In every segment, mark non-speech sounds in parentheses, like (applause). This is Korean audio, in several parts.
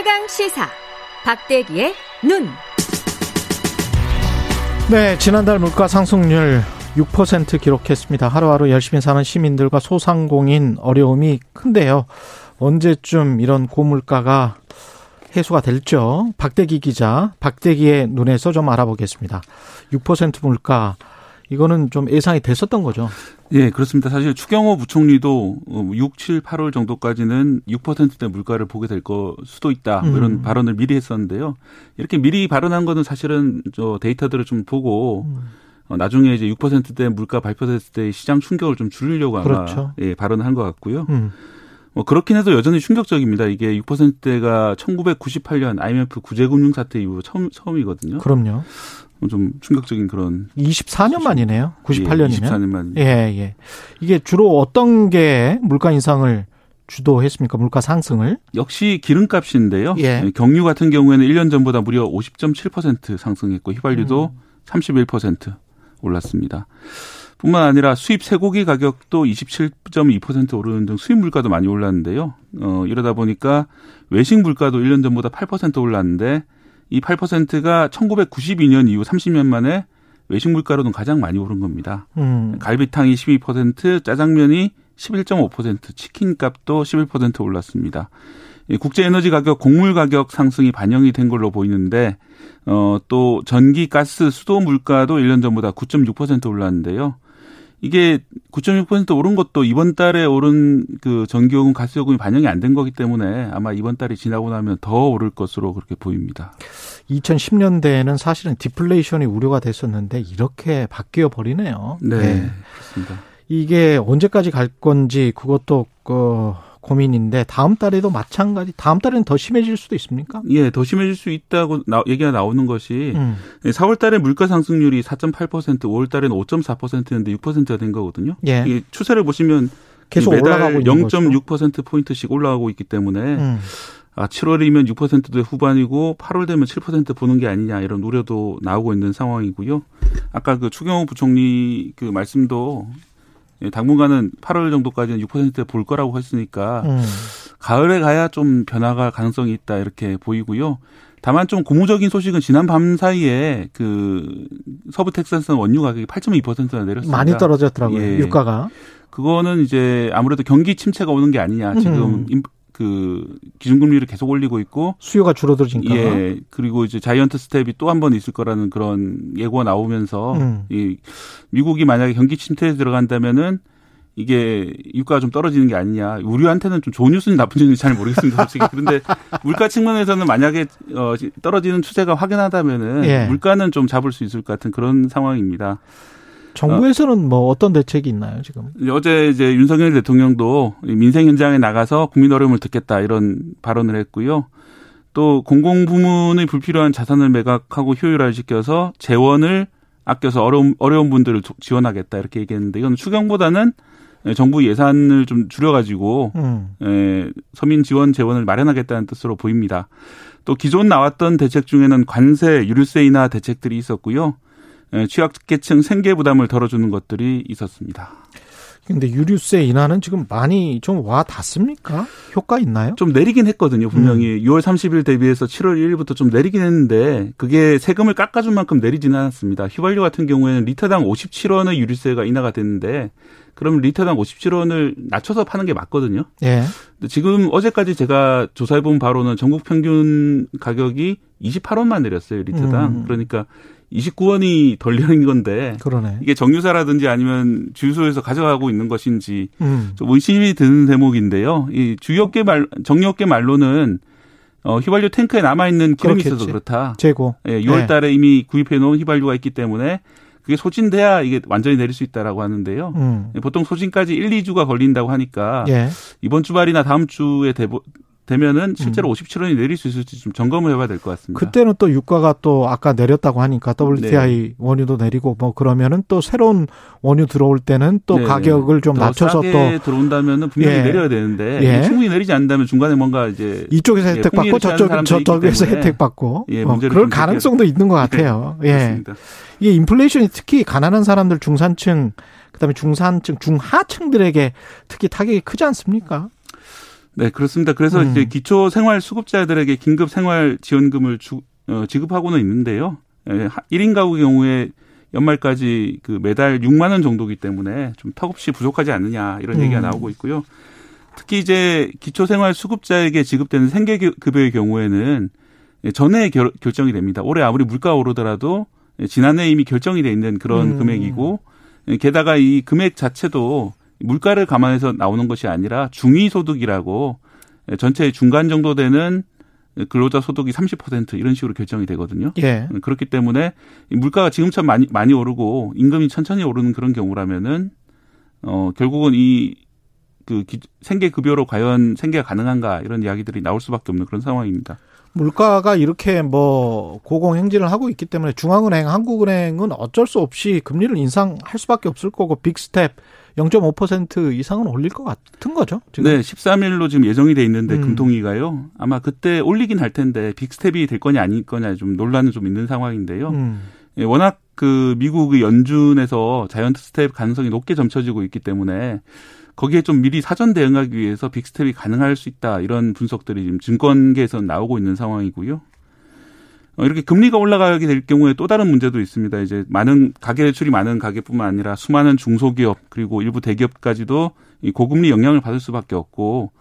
최강 시사 박대기의 눈. 네, 지난달 물가 상승률 6% 기록했습니다. 하루하루 열심히 사는 시민들과 소상공인 어려움이 큰데요. 언제쯤 이런 고물가가 해소가 될죠? 박대기 기자, 박대기의 눈에서 좀 알아보겠습니다. 6% 물가, 이거는 좀 예상이 됐었던 거죠? 예, 그렇습니다. 사실 추경호 부총리도 6, 7, 8월 정도까지는 6%대 물가를 보게 될 거 수도 있다. 뭐 이런 음. 발언을 미리 했었는데요. 이렇게 미리 발언한 거는 사실은 저 데이터들을 좀 보고 음. 어, 나중에 이제 6%대 물가 발표됐을 때 시장 충격을 좀 줄이려고 아마 그렇죠. 예, 발언을 한 것 같고요. 음. 뭐 그렇긴 해도 여전히 충격적입니다. 이게 6%대가 1998년 IMF 구제금융 사태 이후 처음 처음이거든요. 그럼요. 좀 충격적인 그런 24년 만이네요. 98년이면. 예, 24년 만. 예, 예. 이게 주로 어떤 게 물가 인상을 주도했습니까? 물가 상승을? 역시 기름값인데요. 예. 경유 같은 경우에는 1년 전보다 무려 50.7% 상승했고 휘발유도 음. 31% 올랐습니다. 뿐만 아니라 수입 쇠고기 가격도 27.2% 오르는 등 수입 물가도 많이 올랐는데요. 어, 이러다 보니까 외식 물가도 1년 전보다 8% 올랐는데 이 8%가 1992년 이후 30년 만에 외식 물가로는 가장 많이 오른 겁니다. 음. 갈비탕이 12%, 짜장면이 11.5%, 치킨 값도 11% 올랐습니다. 국제 에너지 가격, 곡물 가격 상승이 반영이 된 걸로 보이는데 어 또 전기, 가스, 수도 물가도 1년 전보다 9.6% 올랐는데요. 이게 9.6% 오른 것도 이번 달에 오른 그 전기요금, 가스요금이 반영이 안 된 거기 때문에 아마 이번 달이 지나고 나면 더 오를 것으로 그렇게 보입니다. 2010년대에는 사실은 디플레이션이 우려가 됐었는데 이렇게 바뀌어 버리네요. 네, 네. 그렇습니다. 이게 언제까지 갈 건지 그것도 그 고민인데 다음 달에도 마찬가지 다음 달에는 더 심해질 수도 있습니까? 예, 더 심해질 수 있다고 나, 얘기가 나오는 것이 음. 4월 달에 물가 상승률이 4.8% 5월 달에는 5.4%였는데 6%가 된 거거든요. 예. 이 추세를 보시면 계속 올라가고 0.6% 포인트씩 올라가고 있기 때문에 음. 아, 7월이면 6%대 후반이고 8월 되면 7% 보는 게 아니냐 이런 우려도 나오고 있는 상황이고요. 아까 그 추경호 부총리 그 말씀도 예, 당분간은 8월 정도까지는 6%대 볼 거라고 했으니까 음. 가을에 가야 좀 변화가 가능성이 있다 이렇게 보이고요. 다만 좀 고무적인 소식은 지난 밤 사이에 그 서부 텍사스 원유 가격이 8.2%나 내렸습니다. 많이 떨어졌더라고요. 예. 유가가. 그거는 이제 아무래도 경기 침체가 오는 게 아니냐. 지금 음. 그 기준금리를 계속 올리고 있고 수요가 줄어들니까 예 그리고 이제 자이언트 스텝이 또 한 번 있을 거라는 그런 예고가 나오면서 음. 이 미국이 만약에 경기 침체에 들어간다면은 이게 유가가 좀 떨어지는 게 아니냐. 우리한테는 좀 좋은 뉴스인지 나쁜 뉴스인지 잘 모르겠습니다, 솔직히. 그런데 (laughs) 물가 측면에서는 만약에 어 떨어지는 추세가 확연하다면은 예. 물가는 좀 잡을 수 있을 것 같은 그런 상황입니다. 정부에서는 뭐 어떤 대책이 있나요, 지금? 어제 이제 윤석열 대통령도 민생 현장에 나가서 국민 어려움을 듣겠다 이런 발언을 했고요. 또 공공 부문의 불필요한 자산을 매각하고 효율화시켜서 재원을 아껴서 어려운 어려운 분들을 지원하겠다 이렇게 얘기했는데 이건 추경보다는 정부 예산을 좀 줄여가지고 음. 에, 서민 지원 재원을 마련하겠다는 뜻으로 보입니다. 또 기존 나왔던 대책 중에는 관세, 유류세 인하 대책들이 있었고요. 예, 취약계층 생계 부담을 덜어주는 것들이 있었습니다. 근데 유류세 인하는 지금 많이 좀 와 닿습니까? 효과 있나요? 좀 내리긴 했거든요. 분명히 음. 6월 30일 대비해서 7월 1일부터 좀 내리긴 했는데 그게 세금을 깎아준 만큼 내리지는 않았습니다. 휘발유 같은 경우에는 리터당 57원의 유류세가 인하가 됐는데 그럼 리터당 57원을 낮춰서 파는 게 맞거든요. 예. 근데 지금 어제까지 제가 조사해 본 바로는 전국 평균 가격이 28원만 내렸어요 리터당. 음. 그러니까 29원이 덜 내린 건데 그러네. 이게 정유사라든지 아니면 주유소에서 가져가고 있는 것인지 음. 좀 의심이 드는 대목인데요. 이 주유업계 말 정유업계 말로는 어, 휘발유 탱크에 남아 있는 기름이. 있어서 그렇다. 재고. 예, 6월 달에 네. 이미 구입해 놓은 휘발유가 있기 때문에 그게 소진돼야 이게 완전히 내릴 수 있다라고 하는데요. 음. 보통 소진까지 1, 2주가 걸린다고 하니까 예. 이번 주말이나 다음 주에 대보, 되면은 실제로 음. 57원이 내릴 수 있을지 좀 점검을 해봐야 될 것 같습니다. 그때는 또 유가가 또 아까 내렸다고 하니까 WTI 네. 원유도 내리고 뭐 그러면은 또 새로운 원유 들어올 때는 또 네. 가격을 좀 낮춰서 또 들어온다면은 분명히 예. 내려야 되는데 예. 충분히 내리지 않는다면 중간에 뭔가 이제 이쪽에서 예, 혜택 받고 저쪽 저쪽에서 혜택 받고 예, 뭐 그럴 가능성도 있는 것 같아요. 네. 예. 이게 인플레이션이 특히 가난한 사람들 중산층 그다음에 중산층 중하층들에게 특히 타격이 크지 않습니까? 네, 그렇습니다. 그래서 음. 이제 기초 생활 수급자들에게 긴급 생활 지원금을 주, 어, 지급하고는 있는데요. 예, 1인 가구 경우에 연말까지 그 매달 6만 원 정도기 때문에 좀 턱없이 부족하지 않느냐 이런 음. 얘기가 나오고 있고요. 특히 이제 기초생활 수급자에게 지급되는 생계급여의 경우에는 전에 결, 결정이 됩니다. 올해 아무리 물가가 오르더라도 지난해 이미 결정이 돼 있는 그런 음. 금액이고 게다가 이 금액 자체도 물가를 감안해서 나오는 것이 아니라 중위소득이라고 전체 중간 정도 되는 근로자 소득이 30% 이런 식으로 결정이 되거든요. 예. 그렇기 때문에 물가가 지금처럼 많이 많이 오르고 임금이 천천히 오르는 그런 경우라면은 어 결국은 이 그 생계 급여로 과연 생계가 가능한가 이런 이야기들이 나올 수밖에 없는 그런 상황입니다. 물가가 이렇게 뭐 고공행진을 하고 있기 때문에 중앙은행, 한국은행은 어쩔 수 없이 금리를 인상할 수밖에 없을 거고 빅스텝 0.5% 이상은 올릴 것 같은 거죠. 지금. 네, 13일로 지금 예정이 돼 있는데 음. 금통위가요. 아마 그때 올리긴 할 텐데 빅스텝이 될 거냐 아닐 거냐 좀 논란은 좀 있는 상황인데요. 음. 예, 워낙 그 미국의 연준에서 자이언트 스텝 가능성이 높게 점쳐지고 있기 때문에 거기에 좀 미리 사전 대응하기 위해서 빅스텝이 가능할 수 있다 이런 분석들이 지금 증권계에서 나오고 있는 상황이고요. 어, 이렇게 금리가 올라가게 될 경우에 또 다른 문제도 있습니다. 이제 많은 가계 대출이 많은 가계뿐만 아니라 수많은 중소기업 그리고 일부 대기업까지도 이 고금리 영향을 받을 수밖에 없고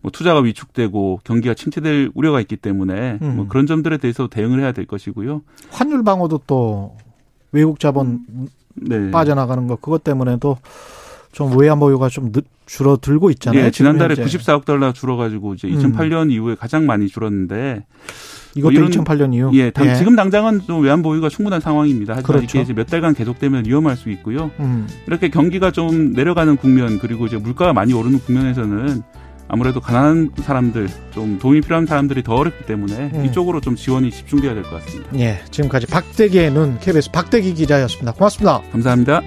뭐 투자가 위축되고 경기가 침체될 우려가 있기 때문에 뭐 음. 뭐 그런 점들에 대해서 대응을 해야 될 것이고요. 환율 방어도 또 외국 자본 네. 빠져나가는 거 그것 때문에도 좀 외환 보유가 좀 줄어들고 있잖아요. 네, 지난달에 94억 달러 줄어가지고 이제 2008년 음. 이후에 가장 많이 줄었는데 이것도 뭐 2008년 이후. 예, 당, 예. 지금 당장은 좀 외환 보유가 충분한 상황입니다. 하지만 그렇죠. 이게 이제 몇 달간 계속되면 위험할 수 있고요. 음. 이렇게 경기가 좀 내려가는 국면 그리고 이제 물가가 많이 오르는 국면에서는 아무래도 가난한 사람들 좀 도움이 필요한 사람들이 더 어렵기 때문에 음. 이쪽으로 좀 지원이 집중돼야 될 것 같습니다. 예, 지금까지 박대기의 눈 KBS 박대기 기자였습니다. 고맙습니다. 감사합니다.